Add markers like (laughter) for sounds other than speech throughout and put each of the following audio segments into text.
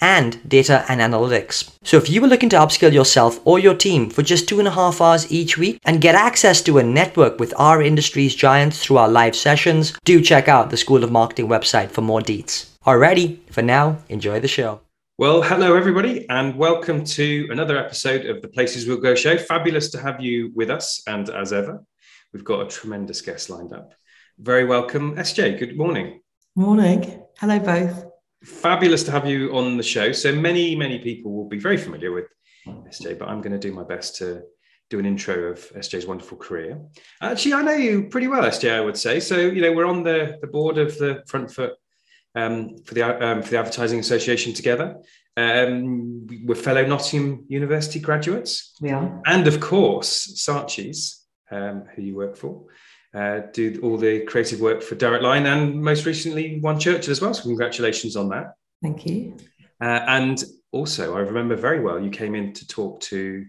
and data and analytics. So if you were looking to upskill yourself or your team for just two and a half hours each week and get access to a network with our industry's giants through our live sessions, do check out the School of Marketing website for more deets. Alrighty, for now, enjoy the show. Well, hello everybody, and welcome to another episode of the Places We'll Go show. Fabulous to have you with us, and as ever, we've got a tremendous guest lined up. Very welcome, SJ. Good morning. Morning. Hello, both fabulous to have you on the show. So many, many people will be very familiar with SJ, but I'm going to do my best to do an intro of SJ's wonderful career. Actually, I know you pretty well, SJ, I would say. So, you know, we're on the, the board of the Front Foot um, for, the, um, for the Advertising Association together. Um, we're fellow Nottingham University graduates. Yeah. And of course, Saatchi's, um, who you work for uh, do all the creative work for Direct Line and most recently won Churchill as well. So congratulations on that. Thank you. Uh, and also, I remember very well you came in to talk to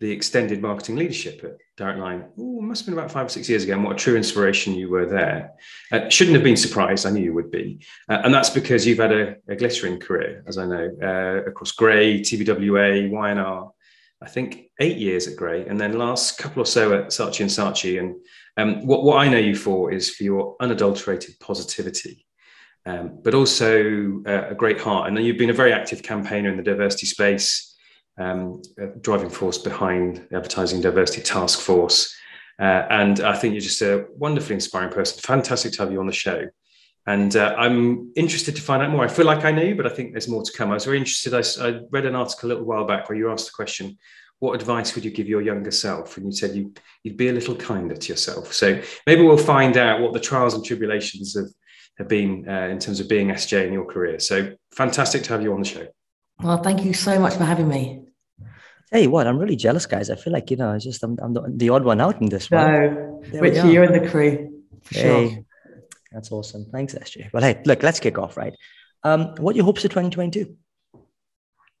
the extended marketing leadership at Direct Line. Ooh, must have been about five or six years ago. And what a true inspiration you were there. Uh, shouldn't have been surprised. I knew you would be. Uh, and that's because you've had a, a glittering career, as I know, uh, across Grey, TBWA, Y&R, I think eight years at Grey, and then last couple or so at Saatchi and Saatchi. And um, what, what I know you for is for your unadulterated positivity, um, but also uh, a great heart. And you've been a very active campaigner in the diversity space, um, driving force behind the Advertising Diversity Task Force. Uh, and I think you're just a wonderfully inspiring person. Fantastic to have you on the show. And uh, I'm interested to find out more. I feel like I know you, but I think there's more to come. I was very interested. I, I read an article a little while back where you asked the question, what advice would you give your younger self? And you said you, would be a little kinder to yourself. So maybe we'll find out what the trials and tribulations have, have been uh, in terms of being SJ in your career. So fantastic to have you on the show. Well, thank you so much for having me. Tell you what, I'm really jealous, guys. I feel like, you know, it's just I'm, I'm the, the, odd one out in this one. No, Richie, you're in the crew. For hey, sure. That's awesome. Thanks, SJ. Well, hey, look, let's kick off, right? Um, what are your hopes for 2022?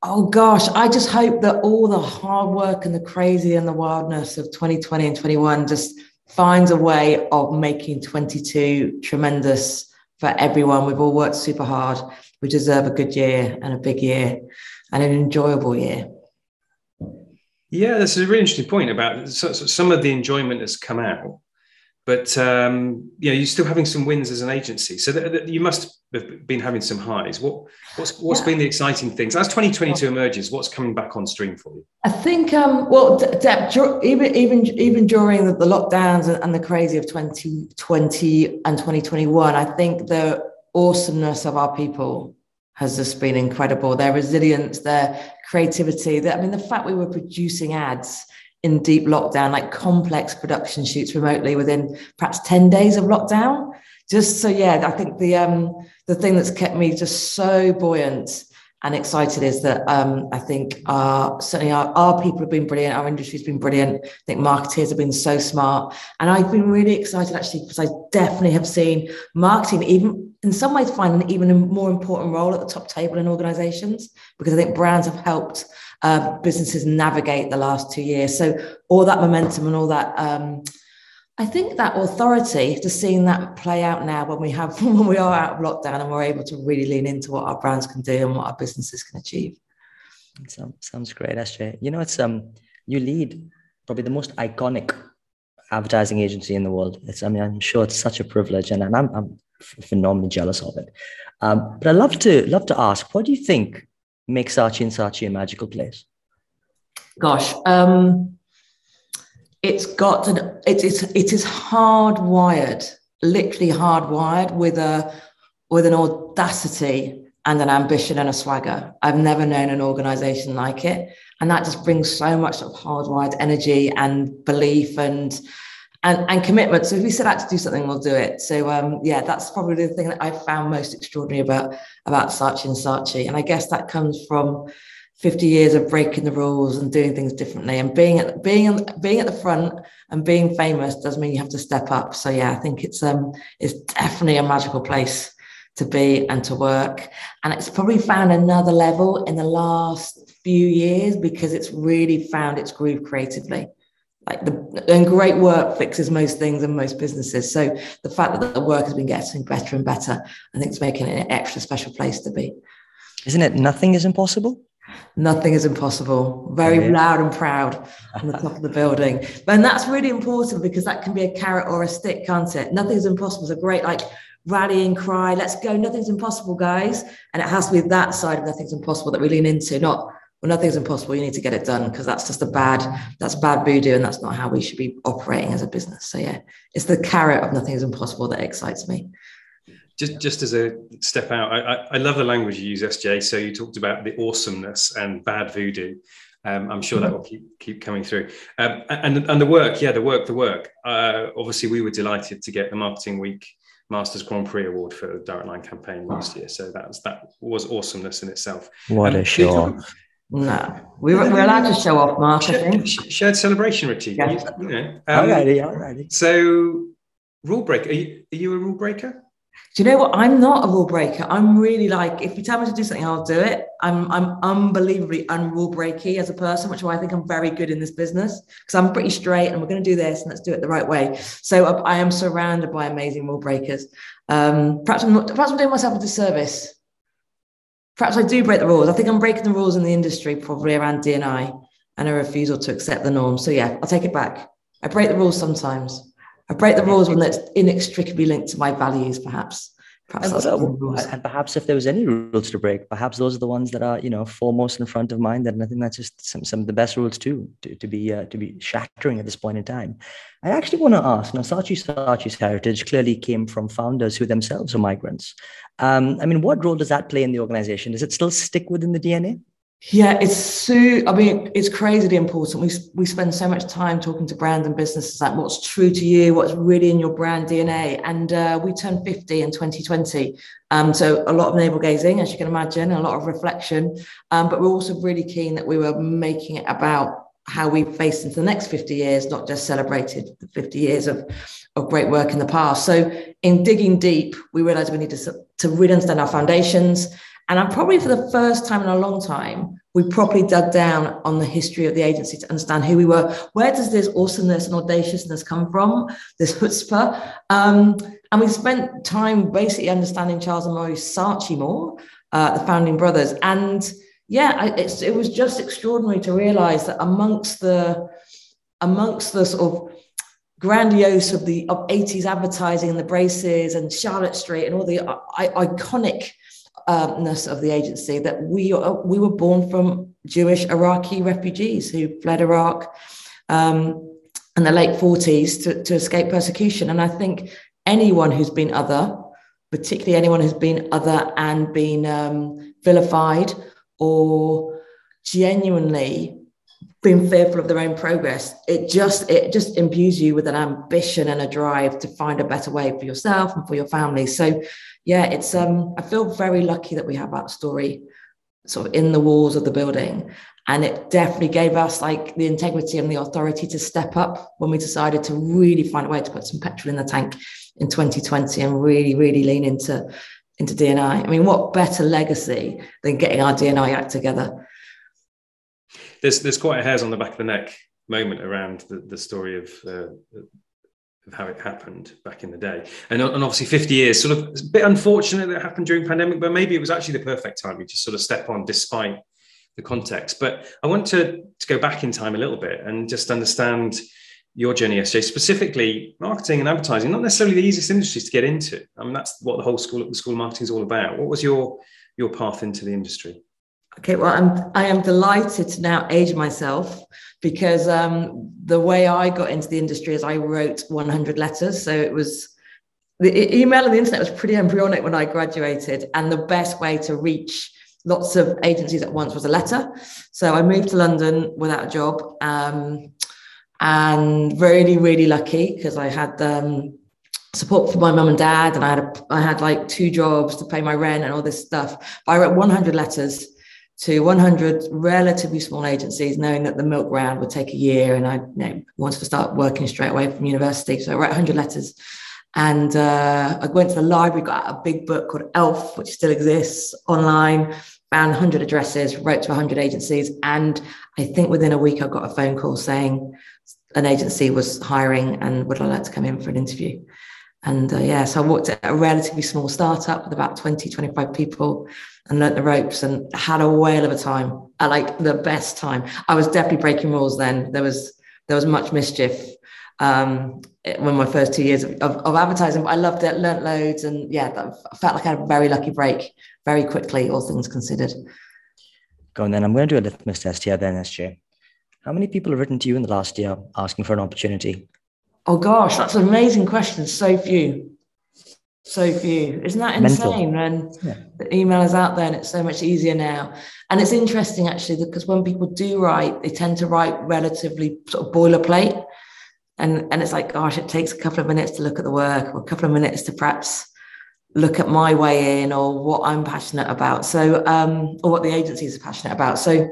Oh gosh, I just hope that all the hard work and the crazy and the wildness of 2020 and 21 just finds a way of making 22 tremendous for everyone. We've all worked super hard. We deserve a good year and a big year and an enjoyable year. Yeah, this is a really interesting point about some of the enjoyment has come out but um, you know you're still having some wins as an agency. So th- th- you must have been having some highs. What what's what's yeah. been the exciting things? As 2022 emerges what's coming back on stream for you? I think um, well Deb, even even even during the, the lockdowns and, and, the crazy of 2020 and 2021 i think the awesomeness of our people has just been incredible. Their resilience their creativity that i mean the fact we were producing ads in deep lockdown, like complex production shoots remotely within perhaps 10 days of lockdown. Just so yeah, I think the um the thing that's kept me just so buoyant and excited is that um, I think our certainly our, our people have been brilliant, our industry's been brilliant. I think marketeers have been so smart. And I've been really excited actually because I definitely have seen marketing even in some ways find an even more important role at the top table in organizations because I think brands have helped uh, businesses navigate the last two years. So all that momentum and all that, um, I think that authority, just seeing that play out now when we have (laughs) when we are out of lockdown and we're able to really lean into what our brands can do and what our businesses can achieve. Sounds sounds great, SJ. You know, it's um you lead probably the most iconic advertising agency in the world. It's I mean I'm sure it's such a privilege and, and I'm I'm phenomenally jealous of it. Um, but I love to love to ask, what do you think make Saatchi and Saatchi a magical place? Gosh, um, it's got an it is it is hardwired, literally hardwired with a with an audacity and an ambition and a swagger. I've never known an organization like it. And that just brings so much of hardwired energy and belief and and and commitment. So if we set out to do something, we'll do it. So um, yeah, that's probably the thing that I found most extraordinary about about Saatchi and Saatchi, and I guess that comes from 50 years of breaking the rules and doing things differently. And being at being being at the front and being famous doesn't mean you have to step up. So yeah i think it's um it's definitely a magical place to be and to work. And it's probably found another level in the last few years because it's really found its groove creatively like the and great work fixes most things in most businesses so the fact that the work has been getting better and better i think it's making it an extra special place to be isn't it nothing is impossible Nothing is impossible. Very yeah. loud and proud on the top of the building. And that's really important because that can be a carrot or a stick, can't it? Nothing is impossible. It's a great like rallying cry. Let's go. Nothing's impossible, guys. And it has to be that side of nothing's impossible that we lean into, not well, nothing's impossible. You need to get it done because that's just a bad, that's bad voodoo, and that's not how we should be operating as a business. So yeah, it's the carrot of nothing is impossible that excites me just just as a step out, I, I, love the language you use, SJ. So you talked about the awesomeness and bad voodoo. Um, I'm sure that will keep keep coming through. Um, and and the work, yeah, the work, the work. Uh, obviously, we were delighted to get the Marketing Week Masters Grand Prix award for the Direct Line campaign last year. So that was that was awesomeness in itself. What um, a show! No, we were, we're allowed to show off, Mark. Shared, shared celebration, Richie. Yes. You, you know, um, alrighty, alrighty. So, rule breaker. Are you, are you a rule breaker? Do you know what? I'm not a rule breaker. I'm really like, if you tell me to do something, I'll do it. I'm I'm unbelievably unrule breaky as a person, which is why I think I'm very good in this business because I'm pretty straight and we're going to do this and let's do it the right way. So I, I am surrounded by amazing rule breakers. Um, perhaps I'm not, perhaps I'm doing myself a disservice. Perhaps I do break the rules. I think I'm breaking the rules in the industry probably around DNI and a refusal to accept the norm. So yeah, I'll take it back. I break the rules sometimes. I break the rules when that's inextricably linked to my values, perhaps. Perhaps and, and, perhaps if there was any rules to break, perhaps those are the ones that are, you know, foremost in front of mind. And I think that's just some, some of the best rules too, to, to be uh, to be shattering at this point in time. I actually want to ask, now Saatchi Saatchi's heritage clearly came from founders who themselves are migrants. Um, I mean, what role does that play in the organization? Does it still stick within the DNA? Yeah, it's so. I mean, it's crazily important. We we spend so much time talking to brands and businesses like what's true to you, what's really in your brand DNA. And uh, we turned 50 in 2020, um, so a lot of navel gazing, as you can imagine, a lot of reflection. Um, but we're also really keen that we were making it about how we face into the next 50 years, not just celebrated the 50 years of of great work in the past. So in digging deep, we realized we needed to, to really understand our foundations and I'm probably for the first time in a long time, we properly dug down on the history of the agency to understand who we were. Where does this awesomeness and audaciousness come from? This chutzpah? Um, and we spent time basically understanding Charles and Maurice Saatchi more, uh, the founding brothers. And yeah, it was just extraordinary to realize that amongst the amongst the sort of grandiose of the of 80s advertising and the braces and Charlotte Street and all the I- iconic ness of the agency that we we were born from Jewish Iraqi refugees who fled Iraq um, in the late 40s to, to escape persecution. And I think anyone who's been other, particularly anyone who's been other and been um, vilified or genuinely been fearful of their own progress it just it just imbues you with an ambition and a drive to find a better way for yourself and for your family so yeah, it's um, I feel very lucky that we have that story sort of in the walls of the building. And it definitely gave us like the integrity and the authority to step up when we decided to really find a way to put some petrol in the tank in 2020 and really, really lean into into DNI. I mean, what better legacy than getting our DNI act together? There's there's quite a hairs on the back of the neck moment around the, the story of uh, of how it happened back in the day. And, and obviously 50 years, sort of a bit unfortunate that it happened during pandemic, but maybe it was actually the perfect time. You just sort of step on despite the context. But I want to, to go back in time a little bit and just understand your journey, SJ, specifically marketing and advertising, not necessarily the easiest industries to get into. I mean, that's what the whole school, the school of marketing is all about. What was your, your path into the industry? Okay, well, I'm I am delighted to now age myself because um, the way I got into the industry is I wrote 100 letters, so it was the email and the internet was pretty embryonic when I graduated, and the best way to reach lots of agencies at once was a letter. So I moved to London without a job. Um, and really, really lucky because I had um, support from my mum and dad, and I had a, I had like two jobs to pay my rent and all this stuff. But I wrote 100 letters to 100 relatively small agencies, knowing that the milk round would take a year, and I you know, wanted to start working straight away from university. So I wrote 100 letters, and uh, I went to the library, got a big book called Elf, which still exists online. Found 100 addresses, wrote to 100 agencies, and I think within a week I got a phone call saying an agency was hiring and would I like to come in for an interview. And uh, yeah, so I worked at a relatively small startup with about 20, 25 people and learnt the ropes and had a whale of a time. I like the best time. I was definitely breaking rules then. There was there was much mischief um, when my first two years of, of, of, advertising, but I loved it, learnt loads, and yeah, I felt like I had a very lucky break very quickly, all things considered. Go on then. I'm going to do a litmus test here then, SJ. How many people have written to you in the last year asking for an opportunity? Oh gosh, that's an amazing question. So few. So few. Isn't that insane? When yeah. the email is out there and it's so much easier now. And it's interesting actually because when people do write, they tend to write relatively sort of boilerplate. And, and it's like, gosh, it takes a couple of minutes to look at the work or a couple of minutes to perhaps look at my way in or what I'm passionate about. So, um, or what the agency is passionate about. So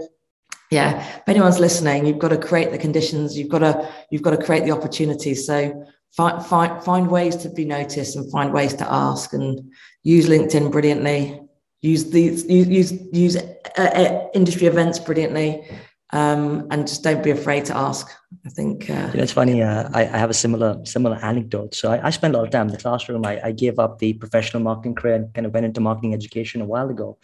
yeah if anyone's listening you've got to create the conditions you've got to you've got to create the opportunities so find find find ways to be noticed and find ways to ask and use linkedin brilliantly. Use these use use, use uh, uh, industry events brilliantly um, and just don't be afraid to ask i think uh, it's funny uh, I, I, have a similar similar anecdote. So I, I spent a lot of time in the classroom. I, I gave up the professional marketing career and kind of went into marketing education a while ago.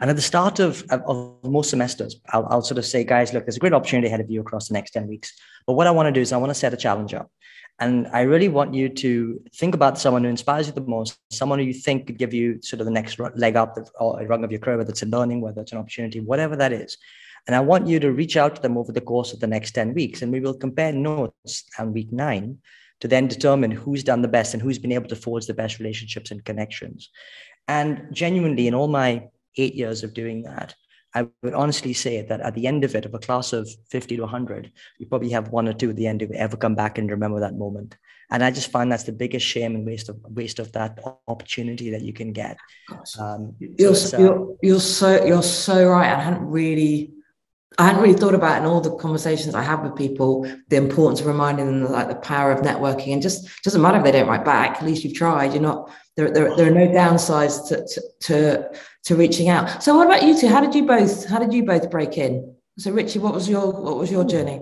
And at the start of, of most semesters, I'll, I'll sort of say, guys, look, there's a great opportunity ahead of you across the next 10 weeks. But what I want to do is I want to set a challenge up. And I really want you to think about someone who inspires you the most, someone who you think could give you sort of the next leg up or a rung of your career, whether it's a learning, whether it's an opportunity, whatever that is. And I want you to reach out to them over the course of the next 10 weeks. And we will compare notes on week nine to then determine who's done the best and who's been able to forge the best relationships and connections. And genuinely, in all my eight years of doing that, I would honestly say that at the end of it, of a class of 50 to 100, you probably have one or two at the end who ever come back and remember that moment. And I just find that's the biggest shame and waste of waste of that opportunity that you can get. Um, you're, so you're, you're so you're so right. I hadn't really I hadn't really thought about in all the conversations I have with people the importance of reminding them like the power of networking and just doesn't matter if they don't write back. At least you've tried. You're not there. There, there are no downsides to, to, to to reaching out. So what about you two? How did you both how did you both break in? So Richie, what was your what was your journey?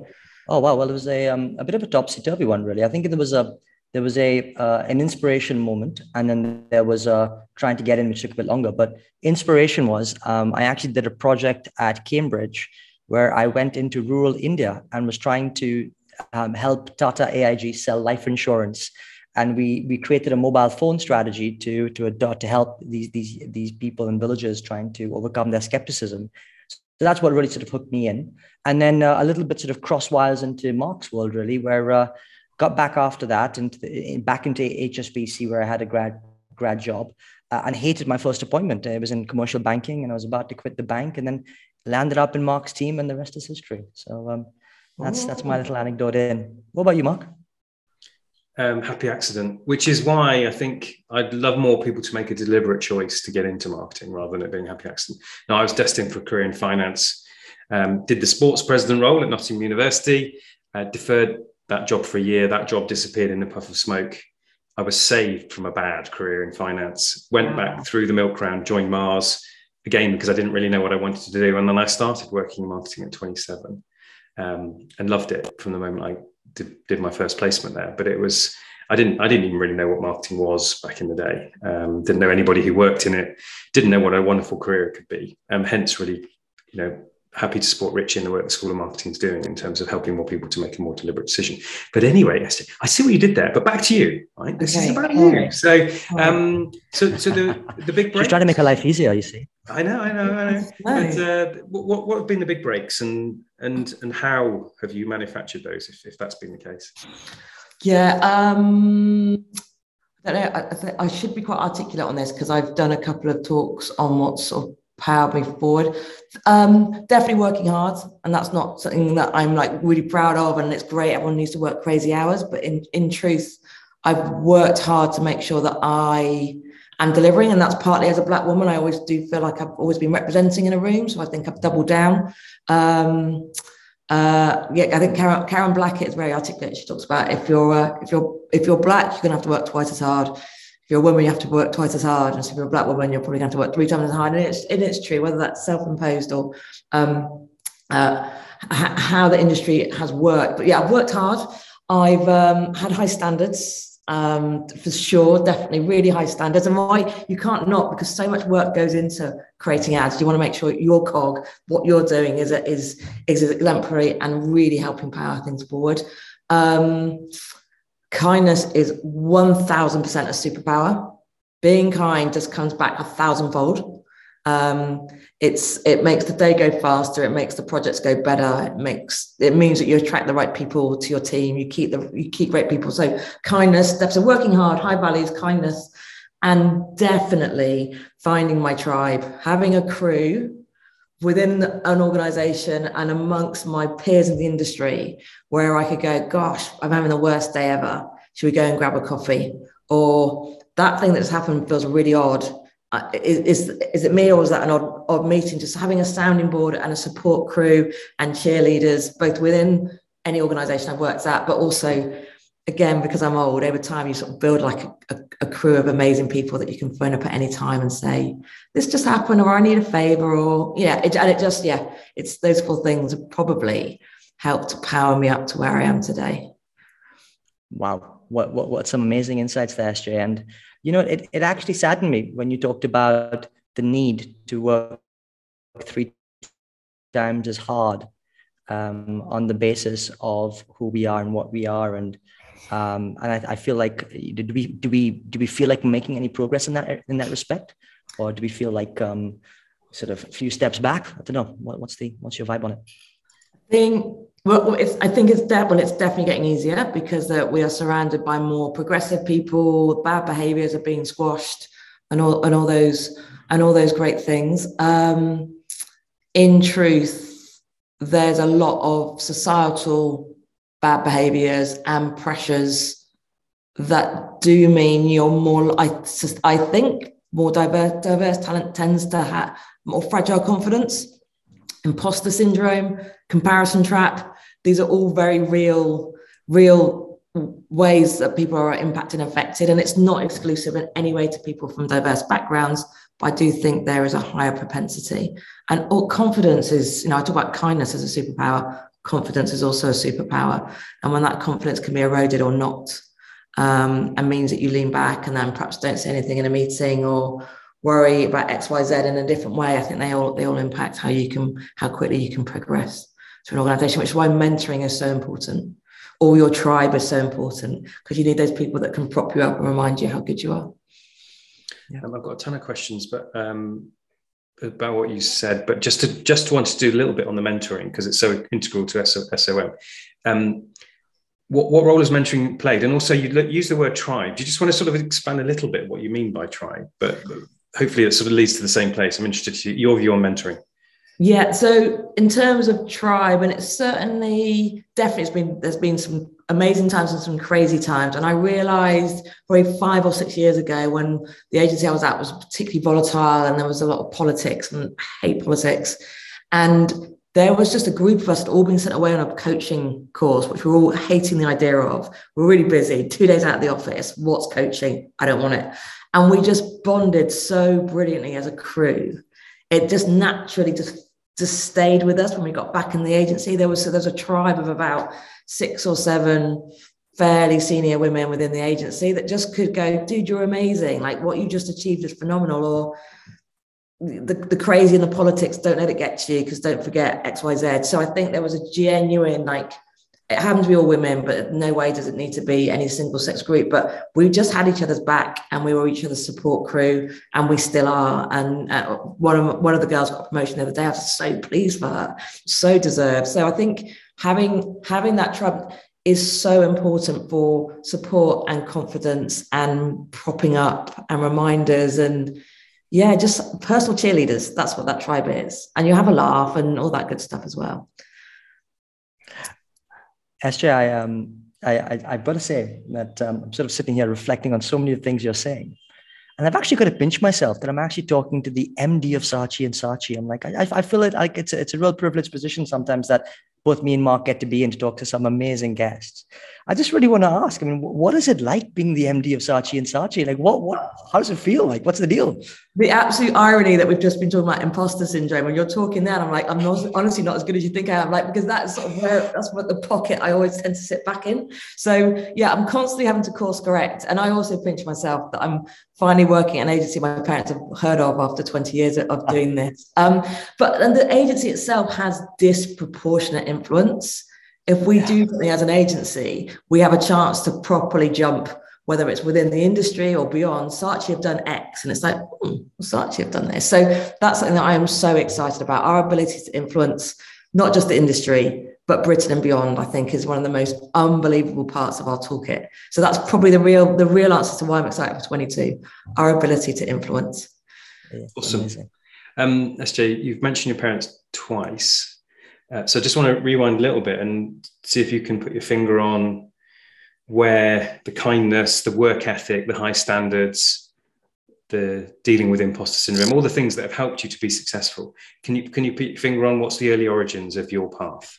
Oh wow, well it was a um, a bit of a topsy turvy one really. I think there was a there was a uh, an inspiration moment, and then there was a trying to get in, which took a bit longer. But inspiration was um, I actually did a project at Cambridge where I went into rural India and was trying to um, help Tata AIG sell life insurance and we we created a mobile phone strategy to to adopt, to help these these these people in villages trying to overcome their skepticism. So that's what really sort of hooked me in, and then uh, a little bit sort of cross wires into Mark's world really, where uh, got back after that and the, back into HSBC where I had a grad grad job. Uh, and hated my first appointment. It was in commercial banking, and I was about to quit the bank, and then landed up in Mark's team, and the rest is history. So um, that's that's my little anecdote. In what about you, Mark? Um, happy accident, which is why I think I'd love more people to make a deliberate choice to get into marketing rather than it being happy accident. Now, I was destined for a career in finance, um, did the sports president role at Nottingham University, uh, deferred that job for a year. That job disappeared in a puff of smoke. I was saved from a bad career in finance, went back through the milk round, joined Mars again because I didn't really know what I wanted to do. And then I started working in marketing at 27 um, and loved it from the moment I did, did, my first placement there. But it was I didn't I didn't even really know what marketing was back in the day. Um, didn't know anybody who worked in it. Didn't know what a wonderful career it could be. Um, hence, really, you know, happy to support Richie in the work the School of Marketing is doing in terms of helping more people to make a more deliberate decision. But anyway, Esther, I see what you did there. But back to you. Right, this okay. is about you. So, um, so, so the the big break. Just trying to make her life easier. You see. I know, I know, I know. But, uh, what what have been the big breaks, and and and how have you manufactured those, if if that's been the case? Yeah. Um, I don't know. I, I should be quite articulate on this because I've done a couple of talks on what's sort of powered me forward. Um, definitely working hard, and that's not something that I'm like really proud of. And it's great. Everyone needs to work crazy hours, but in in truth, I've worked hard to make sure that I am delivering, and that's partly as a black woman. I always do feel like I've always been representing in a room, so I think I've doubled down. Um, uh, yeah, I think Karen, Karen Blackett is very articulate. She talks about if you're uh, if you're if you're black, you're gonna have to work twice as hard. If you're a woman, you have to work twice as hard. And so if you're a black woman, you're probably going to have to work three times as hard. And it's and it's true, whether that's self-imposed or um, uh, how the industry has worked. But yeah, I've worked hard. I've um, had high standards um, for sure, definitely really high standards. And why you can't not because so much work goes into creating ads. You want to make sure your cog, what you're doing, is is is exemplary and really helping power things forward. Um, kindness is one thousand percent a superpower. Being kind just comes back a thousandfold. Um, it's it makes the day go faster. It makes the projects go better. It makes it means that you attract the right people to your team. You keep the you keep great people. So kindness, steps of working hard, high values, kindness, and definitely finding my tribe, having a crew within an organization and amongst my peers in the industry where I could go, gosh, I'm having the worst day ever. Should we go and grab a coffee? Or that thing that's happened feels really odd uh, is, is it me or is that an odd, odd meeting? Just having a sounding board and a support crew and cheerleaders, both within any organization I've worked at, but also, again, because I'm old, over time you sort of build like a, a, a crew of amazing people that you can phone up at any time and say, this just happened, or I need a favor, or yeah, it, and it just, yeah, it's those four things probably helped power me up to where I am today. Wow. What, what, what some amazing insights there, SJ. And you know, it, it actually saddened me when you talked about the need to work three times as hard um, on the basis of who we are and what we are. And um, and I, I, feel like do we do we do we feel like making any progress in that in that respect, or do we feel like um, sort of a few steps back? I don't know. What, what's the what's your vibe on it? I think well, it's, I think it's well, it's definitely getting easier because uh, we are surrounded by more progressive people. Bad behaviours are being squashed, and all and all those and all those great things. Um, in truth, there's a lot of societal bad behaviours and pressures that do mean you're more. I I think more diverse diverse talent tends to have more fragile confidence, imposter syndrome, comparison trap these are all very real, real ways that people are impacted and affected. And it's not exclusive in any way to people from diverse backgrounds. But I do think there is a higher propensity. And all confidence is, you know, I talk about kindness as a superpower. Confidence is also a superpower. And when that confidence can be eroded or not, um, and means that you lean back and then perhaps don't say anything in a meeting or worry about X, Y, Z in a different way, I think they all they all impact how you can how quickly you can progress to an organization, which is why mentoring is so important. Or your tribe is so important because you need those people that can prop you up and remind you how good you are. Yeah. Um, I've got a ton of questions, but um, about what you said, but just to just want to do a little bit on the mentoring because it's so integral to SOM. Um, what, what role has mentoring played? And also, you use the word tribe. Do you just want to sort of expand a little bit what you mean by tribe? But hopefully, it sort of leads to the same place. I'm interested to your view on mentoring. Yeah, so in terms of tribe, and it's certainly definitely it's been there's been some amazing times and some crazy times. And I realized probably five or six years ago when the agency I was at was particularly volatile and there was a lot of politics and I hate politics. And there was just a group of us all been sent away on a coaching course, which we we're all hating the idea of. We're really busy, two days out of the office. What's coaching? I don't want it. And we just bonded so brilliantly as a crew. It just naturally just just stayed with us when we got back in the agency. There was so there's a tribe of about six or seven fairly senior women within the agency that just could go, dude, you're amazing. Like what you just achieved is phenomenal. Or the, the crazy and the politics, don't let it get to you because don't forget XYZ. So I think there was a genuine like it happened to be all women, but no way does it need to be any single sex group. But we just had each other's back, and we were each other's support crew, and we still are. And uh, one of one of the girls got promotion the other day. I was so pleased for her, so deserved. So I think having having that tribe is so important for support and confidence and propping up and reminders and yeah, just personal cheerleaders. That's what that tribe is. And you have a laugh and all that good stuff as well. SJ, I um I, I have got to say that um, I'm sort of sitting here reflecting on so many of the things you're saying. And I've actually got to pinch myself that I'm actually talking to the MD of Saatchi and Saatchi. I'm like, I, I feel it like it's a, it's a real privileged position sometimes that both me and Mark get to be and to talk to some amazing guests. I just really want to ask. I mean, what is it like being the MD of Saatchi and Saatchi? Like, what, what, how does it feel? Like, what's the deal? The absolute irony that we've just been talking about imposter syndrome. When you're talking there, I'm like, I'm not honestly not as good as you think I am. Like, because that's sort of where that's what the pocket I always tend to sit back in. So yeah, I'm constantly having to course correct, and I also pinch myself that I'm finally working at an agency my parents have heard of after 20 years of doing this. Um, but and the agency itself has disproportionate influence if we do something as an agency, we have a chance to properly jump, whether it's within the industry or beyond. Saatchi have done X, and it's like, hmm, Saatchi have done this. So that's something that I am so excited about. Our ability to influence not just the industry, but Britain and beyond, I think, is one of the most unbelievable parts of our toolkit. So that's probably the real the real answer to why I'm excited for 22. Our ability to influence. Yeah, awesome. Um, SJ, you've mentioned your parents twice. Uh, so I just want to rewind a little bit and see if you can put your finger on where the kindness, the work ethic, the high standards, the dealing with imposter syndrome, all the things that have helped you to be successful. Can you can you put your finger on what's the early origins of your path?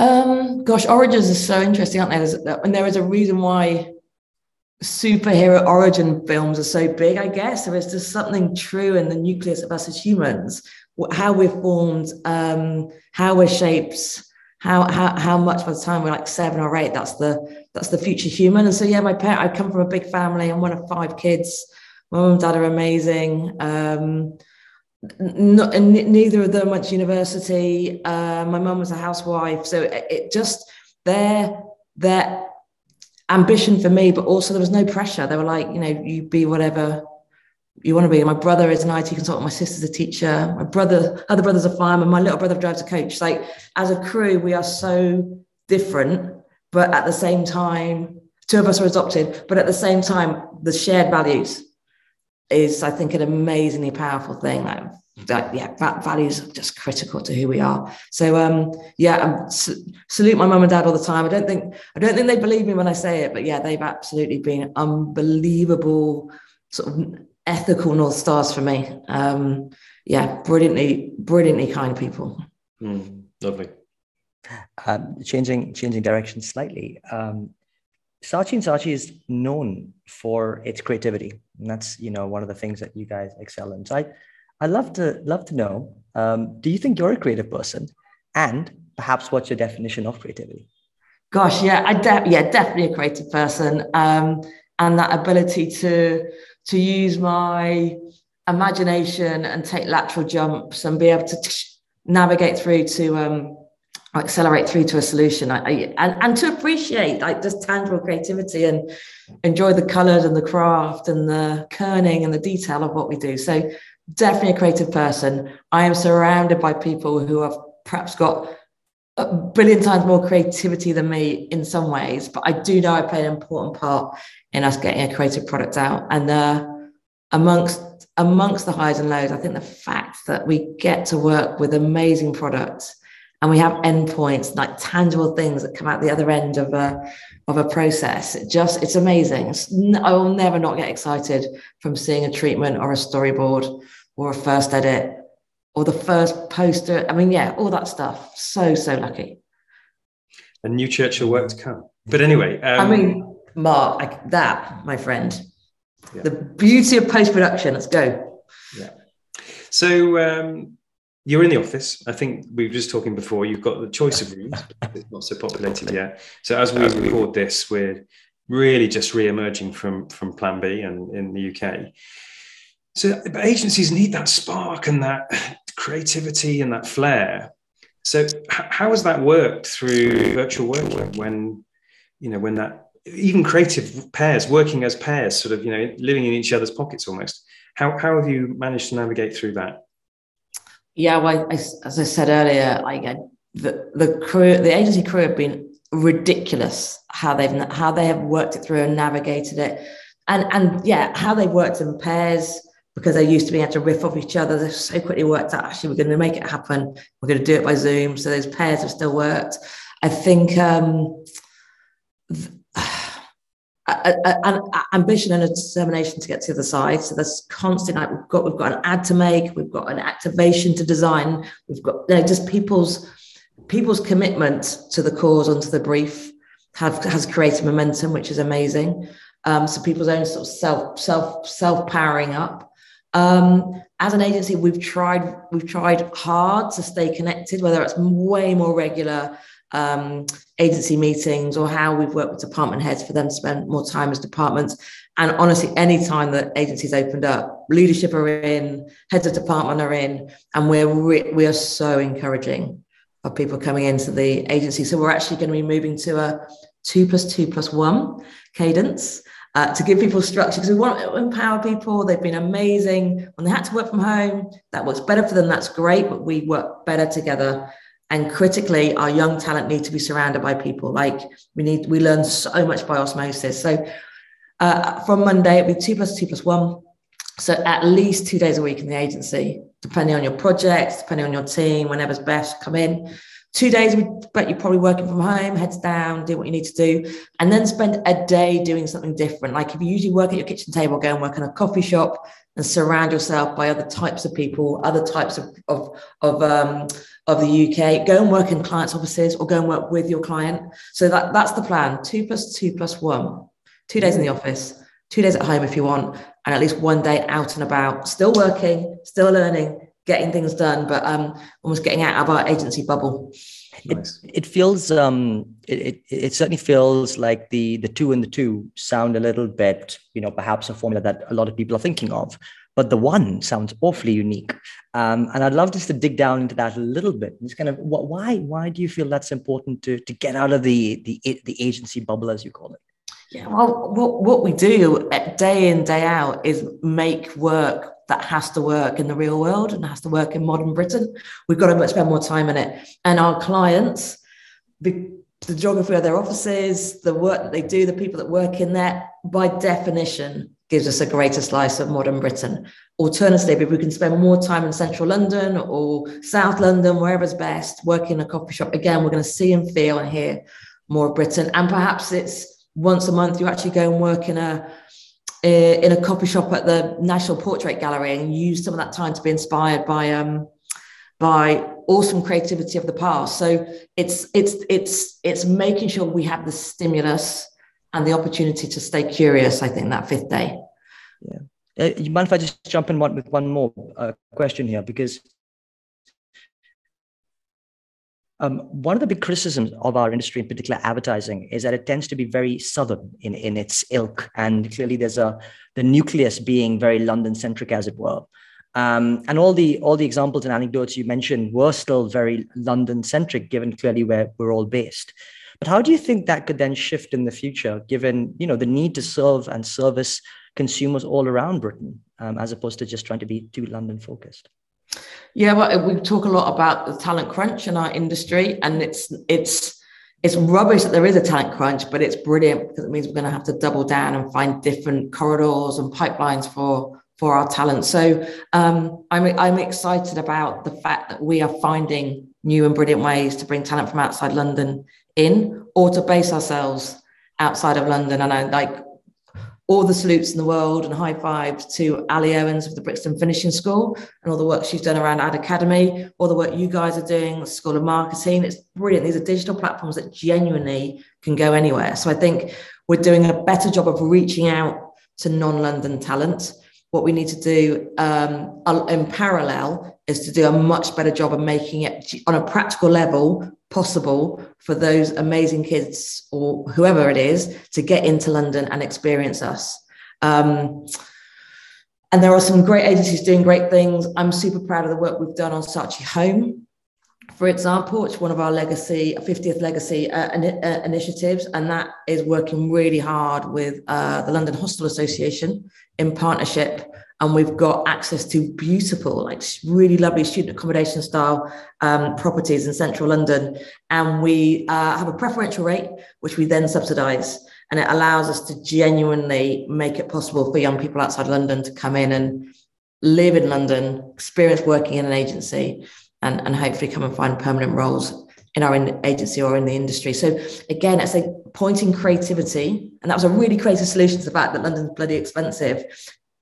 Um, gosh, origins are so interesting, aren't they? There's, and there is a reason why superhero origin films are so big. I guess there is just something true in the nucleus of us as humans how we're formed, um, how we're shaped, how, how how much by the time we're like seven or eight, that's the that's the future human. And so yeah, my parent, I come from a big family. I'm one of five kids. My mum and dad are amazing. Um, not, and neither of them went to university. Uh, my mum was a housewife, so it, it just their their ambition for me, but also there was no pressure. They were like, you know, you be whatever you want to be. My brother is an IT consultant. My sister's a teacher. My brother, other brother's a fireman. My little brother drives a coach. Like as a crew, we are so different, but at the same time, two of us are adopted. But at the same time, the shared values is, I think, an amazingly powerful thing. Like, that, yeah, that values are just critical to who we are. So, um, yeah, um, salute my mum and dad all the time. I don't think I don't think they believe me when I say it, but yeah, they've absolutely been unbelievable sort of ethical north stars for me. Um, yeah, brilliantly, brilliantly kind people. Mm, lovely. Um, changing changing direction slightly. Um, Saatchi and Saatchi is known for its creativity, and that's you know one of the things that you guys excel in. So I, I love to love to know. Um, do you think you're a creative person, and perhaps what's your definition of creativity? Gosh, yeah, I de- yeah definitely a creative person, um, and that ability to to use my imagination and take lateral jumps and be able to navigate through to um, accelerate through to a solution. I, I, and, and to appreciate like just tangible creativity and enjoy the colors and the craft and the kerning and the detail of what we do. So definitely a creative person. I am surrounded by people who have perhaps got a billion times more creativity than me in some ways but i do know i play an important part in us getting a creative product out. And uh, amongst amongst the highs and lows, I think the fact that we get to work with amazing products and we have endpoints like tangible things that come out the other end of a of a process. It just it's amazing. It's, I will never not get excited from seeing a treatment or a storyboard or a first edit or the first poster. I mean, yeah, all that stuff. So so lucky. A new Churchill work to come. But anyway, um, I mean, Mark, like that, my friend. Yeah. The beauty of post production. Let's go. Yeah. So um, you're in the office. I think we were just talking before. You've got the choice of rooms. it's not so populated yet. So as we record this, we're really just re-emerging from from Plan B and in the UK. So, but agencies need that spark and that creativity and that flair. So, h- how has that worked through virtual working when you know when that even creative pairs working as pairs sort of you know living in each other's pockets almost how, how have you managed to navigate through that yeah well I, as i said earlier like the, the crew the agency crew have been ridiculous how they've how they have worked it through and navigated it and and yeah how they've worked in pairs because they used to be able to riff off each other. They so quickly worked out actually we're going to make it happen. We're going to do it by Zoom. So those pairs have still worked. I think um, an ambition and a determination to get to the other side. So there's constant like we've got we've got an ad to make, we've got an activation to design, we've got you know, just people's people's commitment to the cause and to the brief have has created momentum, which is amazing. Um, so people's own sort of self self self powering up. Um, as an agency, we've tried we've tried hard to stay connected, whether it's way more regular um, agency meetings or how we've worked with department heads for them to spend more time as departments. And honestly, any time that agencies opened up, leadership are in, heads of department are in, and we're re- we are so encouraging of people coming into the agency. So we're actually going to be moving to a two plus two plus one cadence. Uh, to give people structure because we want to empower people. They've been amazing when they had to work from home. That works better for them. That's great, but we work better together and critically our young talent need to be surrounded by people. Like we need we learn so much by osmosis. So uh, from monday it'll be two plus two plus one. So at least two days a week in the agency depending on your projects depending on your team whenever's best come in. Two days but you're probably working from home heads down do what you need to do and then spend a day doing something different. Like if you usually work at your kitchen table go and work in a coffee shop and surround yourself by other types of people other types of of, of um, of the UK, go and work in clients' offices or go and work with your client. So that, that's the plan two plus two plus one. Two days in the office, two days at home if you want, and at least one day out and about, still working, still learning, getting things done, but um, almost getting out of our agency bubble. Nice. It, it feels um it, it, it certainly feels like the the two and the two sound a little bit you know perhaps a formula that a lot of people are thinking of but the one sounds awfully unique. Um, and I'd love just to dig down into that a little bit. Just kind of what, why why do you feel that's important to to get out of the the the agency bubble as you call it? Yeah, well, what what we do day in day out is make work that has to work in the real world and has to work in modern Britain. We've got to spend more time in it, and our clients. the geography of their offices, the work that they do, the people that work in there, by definition, gives us a greater slice of modern Britain. Alternatively, we can spend more time in central London or South London, wherever's best, working in a coffee shop, again, we're going to see and feel and hear more of Britain. And perhaps it's once a month you actually go and work in a in a coffee shop at the National Portrait Gallery and use some of that time to be inspired by um by awesome creativity of the past. So it's it's it's it's making sure we have the stimulus and the opportunity to stay curious, I think, that fifth day. Yeah. Uh, you mind if I just jump in one, with one more uh, question here? Because um, one of the big criticisms of our industry, in particular advertising, is that it tends to be very southern in, in its ilk, and clearly there's a the nucleus being very London centric, as it were. Um, and all the all the examples and anecdotes you mentioned were still very London centric, given clearly where we're all based. But how do you think that could then shift in the future, given you know the need to serve and service consumers all around Britain, um, as opposed to just trying to be too London focused? Yeah, well, we talk a lot about the talent crunch in our industry, and it's it's it's rubbish that there is a talent crunch, but it's brilliant because it means we're going to have to double down and find different corridors and pipelines for for our talent. So um, I'm I'm excited about the fact that we are finding new and brilliant ways to bring talent from outside London in or to base ourselves outside of London. And I like all the salutes in the world and high fives to Ally Owens of the Brixton Finishing School and all the work she's done around Ad Academy, all the work you guys are doing, the School of Marketing. It's brilliant. These are digital platforms that genuinely can go anywhere. So I think we're doing a better job of reaching out to non-London talent. What we need to do um, in parallel is to do a much better job of making it on a practical level possible for those amazing kids or whoever it is to get into London and experience us. Um, and there are some great agencies doing great things. I'm super proud of the work we've done on Saatchi Home, for example, it's one of our legacy, 50th legacy uh, uh, initiatives, and that is working really hard with uh, the London Hostel Association in partnership and we've got access to beautiful, like really lovely student accommodation style um, properties in central London. And we uh, have a preferential rate, which we then subsidise. And it allows us to genuinely make it possible for young people outside London to come in and live in London, experience working in an agency, and, and hopefully come and find permanent roles in our in agency or in the industry. So again, it's like pointing creativity, and that was a really creative solution to the fact that London's bloody expensive.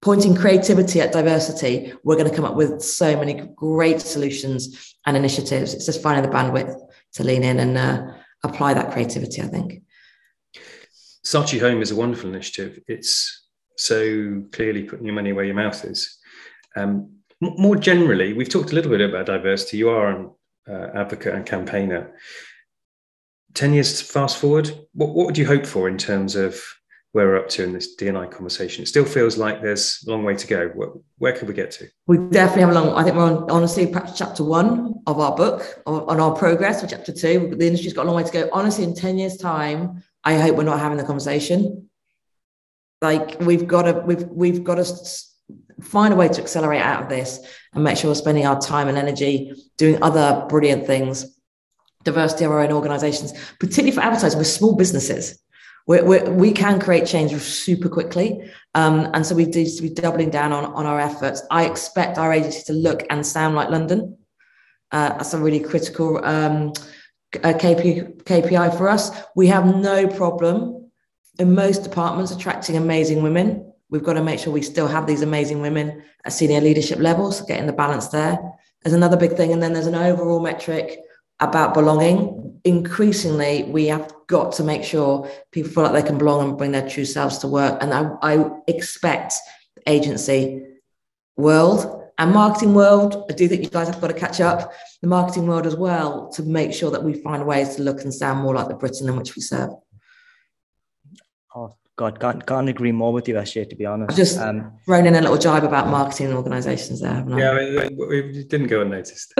Pointing creativity at diversity, we're going to come up with so many great solutions and initiatives. It's just finding the bandwidth to lean in and uh, apply that creativity. I think. Saatchi Home is a wonderful initiative. It's so clearly putting your money where your mouth is. Um, more generally, we've talked a little bit about diversity. You are an uh, advocate and campaigner. 10 years fast forward, what, what would you hope for in terms of where we're up to in this DNI conversation? It still feels like there's a long way to go. Where, where could we get to? We definitely have a long, I think we're on, honestly, perhaps chapter one of our book on our progress, or chapter two. The industry's got a long way to go. Honestly, in 10 years' time, I hope we're not having the conversation. Like we've got to, we've, we've got to find a way to accelerate out of this and make sure we're spending our time and energy doing other brilliant things. Diversity of our own organizations, particularly for advertising, we're small businesses. We're, we're, we can create change super quickly. Um, and so we need to be doubling down on, on our efforts. I expect our agency to look and sound like London. Uh, that's a really critical um, KPI, KPI for us. We have no problem in most departments attracting amazing women we've got to make sure we still have these amazing women at senior leadership levels, getting the balance there. There's another big thing. And then there's an overall metric about belonging. Increasingly, we have got to make sure people feel like they can belong and bring their true selves to work. And I, I expect agency world and marketing world, I do think you guys have got to catch up, the marketing world as well, to make sure that we find ways to look and sound more like the Britain in which we serve. Oh, God, can't, can't agree more with you, SJ, to be honest. I've just um, thrown in a little jibe about marketing organizations there. Yeah, I mean, we didn't go unnoticed. (laughs)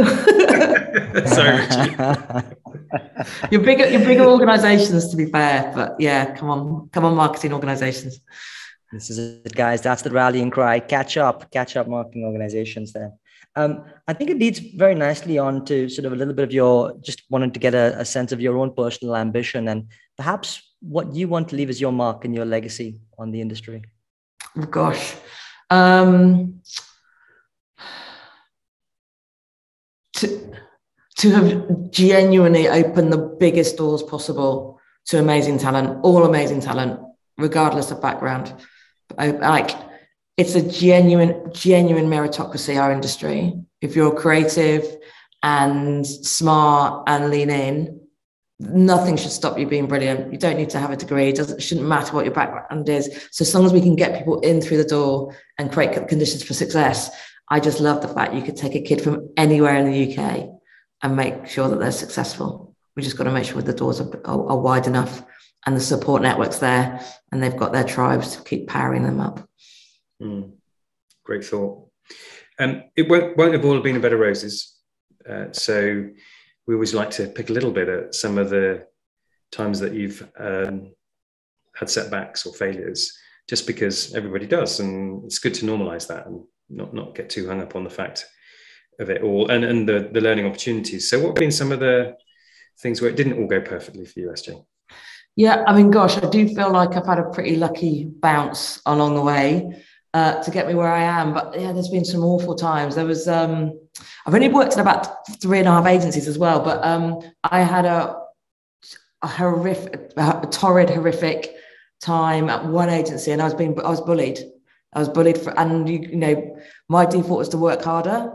Sorry, (laughs) you're bigger, you're bigger organizations, to be fair. But yeah, come on, come on, marketing organizations. This is it, guys. That's the rallying cry. Catch up, catch up, marketing organizations there. Um, I think it leads very nicely on to sort of a little bit of your just wanted to get a, a sense of your own personal ambition and perhaps what you want to leave as your mark and your legacy on the industry? Oh, gosh. Um, to, to have genuinely opened the biggest doors possible to amazing talent, all amazing talent, regardless of background. Like it's a genuine, genuine meritocracy, our industry. If you're creative and smart and lean in, nothing should stop you being brilliant. You don't need to have a degree. It doesn't shouldn't matter what your background is. So as long as we can get people in through the door and create conditions for success, I just love the fact you could take a kid from anywhere in the UK and make sure that they're successful. We just got to make sure the doors are, are, are wide enough and the support networks there, and they've got their tribes to keep powering them up. Mm, great thought. Um, it won't, won't have all been a bed of roses. Uh, so we always like to pick a little bit at some of the times that you've um, had setbacks or failures, just because everybody does, and it's good to normalize that and not not get too hung up on the fact of it all and and the the learning opportunities. So, what have been some of the things where it didn't all go perfectly for you, SJ? Yeah, I mean, gosh, I do feel like I've had a pretty lucky bounce along the way uh, to get me where I am. But yeah, there's been some awful times. There was, um, I've only worked in about three and a half agencies as well, but um, I had a, a horrific, a torrid, horrific time at one agency, and I was being, I was bullied. I was bullied for, and you, you know, my default was to work harder,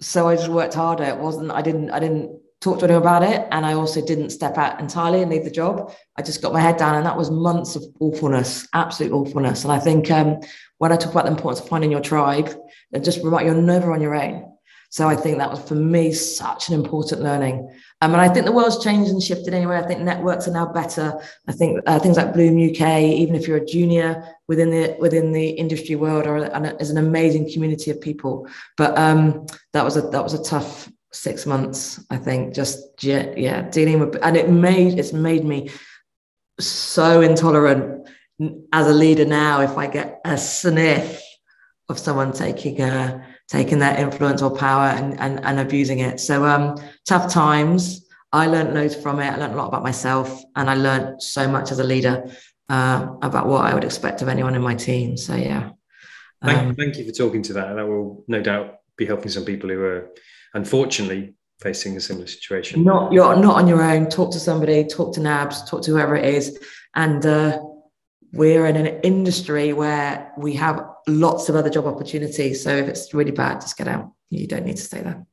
so I just worked harder. It wasn't, I didn't, I didn't talk to anyone about it. And I also didn't step out entirely and leave the job. I just got my head down, and that was months of awfulness, absolute awfulness. And I think um, when I talk about the importance of finding your tribe, and just remind you're never on your own. So I think that was for me such an important learning. Um, and I think the world's changed and shifted anyway. I think networks are now better. I think uh, things like Bloom UK, even if you're a junior within the within the industry world, are is an amazing community of people. But um, that was a that was a tough six months. I think just yeah, yeah dealing with and it made it's made me so intolerant as a leader now if I get a sniff of someone taking a taking their influence or power and, and, and abusing it. So um, tough times. I learned loads from it. I learned a lot about myself, and I learned so much as a leader uh, about what I would expect of anyone in my team. So yeah, Thank, um, thank you for talking to that. That will no doubt be helping some people who are unfortunately facing a similar situation. Not you're not on your own. Talk to somebody. Talk to NABS. Talk to whoever it is. And uh, we're in an industry where we have lots of other job opportunities. So if it's really bad, just get out. You don't need to stay there.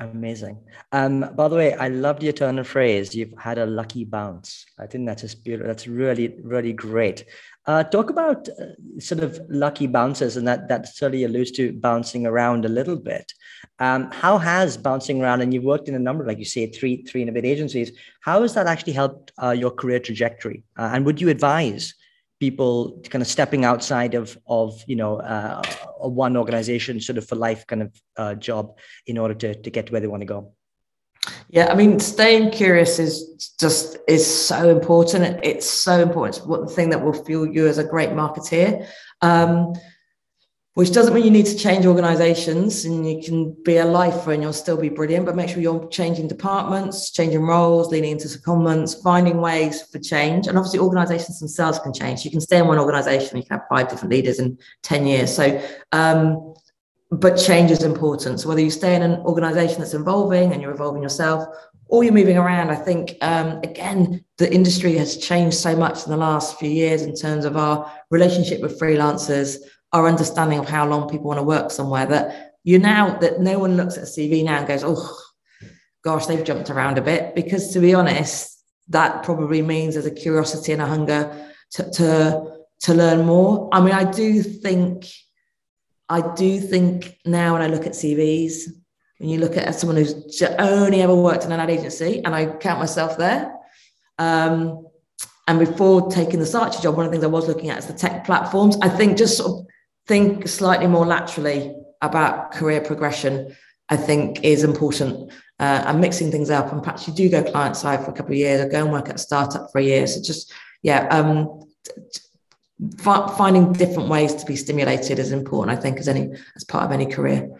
Amazing. Um, by the way, I loved your turn of phrase. You've had a lucky bounce. I think that's just beautiful. That's really, really great. Uh, talk about uh, sort of lucky bounces, and that that certainly alludes to bouncing around a little bit. Um, how has bouncing around, and you've worked in a number, like you say, three three innovate agencies. How has that actually helped uh, your career trajectory? Uh, and would you advise people kind of stepping outside of of you know uh, one organization sort of for life kind of uh, job in order to to get to where they want to go. Yeah i mean staying curious is just is so important. It's so important. It's what the thing that will fuel you as a great marketeer. Um, which doesn't mean you need to change organizations and you can be a lifer and you'll still be brilliant, but make sure you're changing departments, changing roles, leaning into secondments, finding ways for change. And obviously, organizations themselves can change. You can stay in one organization, you can have five different leaders in 10 years. So, um, but change is important. So, whether you stay in an organization that's evolving and you're evolving yourself, or you're moving around, I think, um, again, the industry has changed so much in the last few years in terms of our relationship with freelancers our understanding of how long people want to work somewhere that you now that no one looks at a CV now and goes, oh gosh, they've jumped around a bit. Because to be honest, that probably means there's a curiosity and a hunger to to, to learn more. I mean, I do think I do think now when I look at CVs, when you look at someone who's only ever worked in an ad agency, and I count myself there. Um, and before taking the Saatchi job, one of the things I was looking at is the tech platforms. I think just sort of think slightly more laterally about career progression, I think is important. Uh, and mixing things up, and perhaps you do go client side for a couple of years, or go and work at a startup for a year. So just yeah, um, f- finding different ways to be stimulated is important. I think as any as part of any career.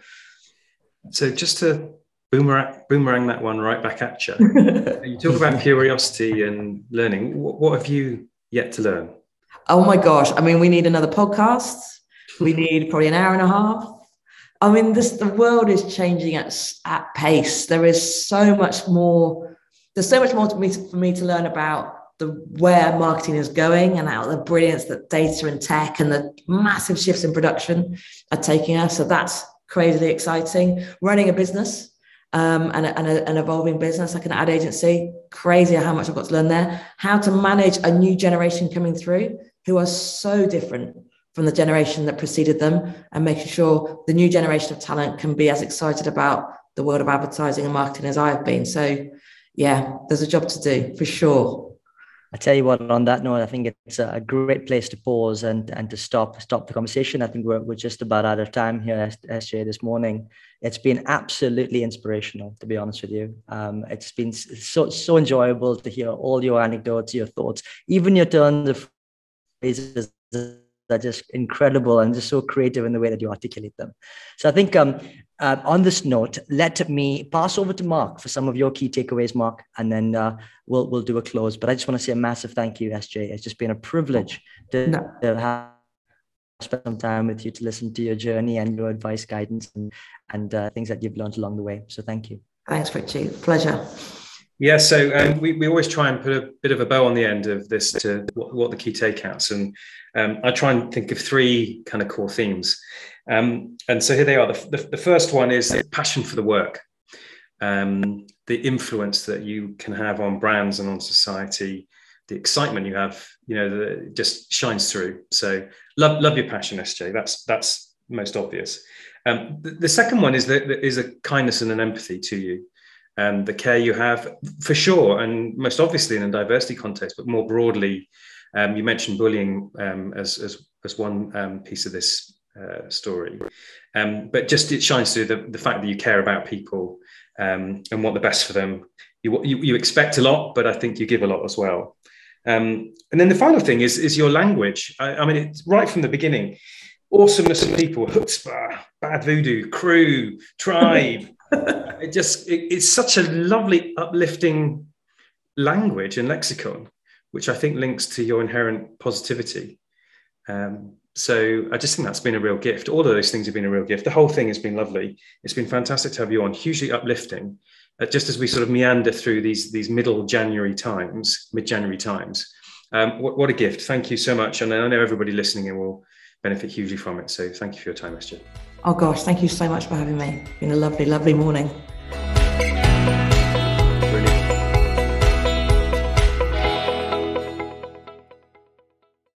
So just to boomerang, boomerang that one right back at you. (laughs) you talk about curiosity and learning. What, what have you yet to learn? Oh my gosh! I mean, we need another podcast we need probably an hour and a half. I mean, this the world is changing at, at pace. There is so much more. There's so much more me for me to learn about the where marketing is going and how the brilliance that data and tech and the massive shifts in production are taking us. So that's crazily exciting. Running a business um, and, and a, an evolving business like an ad agency, crazy how much I've got to learn there. How to manage a new generation coming through who are so different from the generation that preceded them and making sure the new generation of talent can be as excited about the world of advertising and marketing as I have been. So, yeah, there's a job to do for sure. I tell you what, on that note, I think it's a great place to pause and, and to stop stop the conversation. I think we're, we're just about out of time here, SJ, this morning. It's been absolutely inspirational, to be honest with you. Um, it's been so so enjoyable to hear all your anecdotes, your thoughts, even your turns of phrases are just incredible and just so creative in the way that you articulate them. So I think um, uh, on this note, let me pass over to Mark for some of your key takeaways, Mark, and then uh, we'll we'll do a close. But I just want to say a massive thank you, SJ. It's just been a privilege to, no. to have spent some time with you to listen to your journey and your advice, guidance, and, and uh, things that you've learned along the way. So thank you. Thanks, Richie. Pleasure. Yeah, so um, we, we always try and put a bit of a bow on the end of this to what, what the key takeouts. And um, I try and think of three kind of core themes. Um, and so here they are. The, the, the, first one is passion for the work, um, the influence that you can have on brands and on society, the excitement you have, you know, just shines through. So love, love your passion, SJ. That's, that's most obvious. Um, the, the, second one is that is a kindness and an empathy to you um, the care you have for sure, and most obviously in a diversity context, but more broadly, um, you mentioned bullying um, as, as, as one um, piece of this uh, story. Um, but just it shines through the, the fact that you care about people um, and want the best for them. You, you, you, expect a lot, but I think you give a lot as well. and then the final thing is, is your language. I, I mean, it's right from the beginning awesomeness of people, chutzpah, bad voodoo, crew, tribe, (laughs) (laughs) it just it, it's such a lovely uplifting language and lexicon which i think links to your inherent positivity um, so I just think that's been a real gift. All of those things have been a real gift. The whole thing has been lovely. It's been fantastic to have you on, hugely uplifting. Uh, just as we sort of meander through these these middle January times, mid January times. Um, what, what, a gift! Thank you so much, and I know everybody listening will benefit hugely from it. So thank you for your time, Esther. Oh, gosh, thank you so much for having me. It's been a lovely, lovely morning.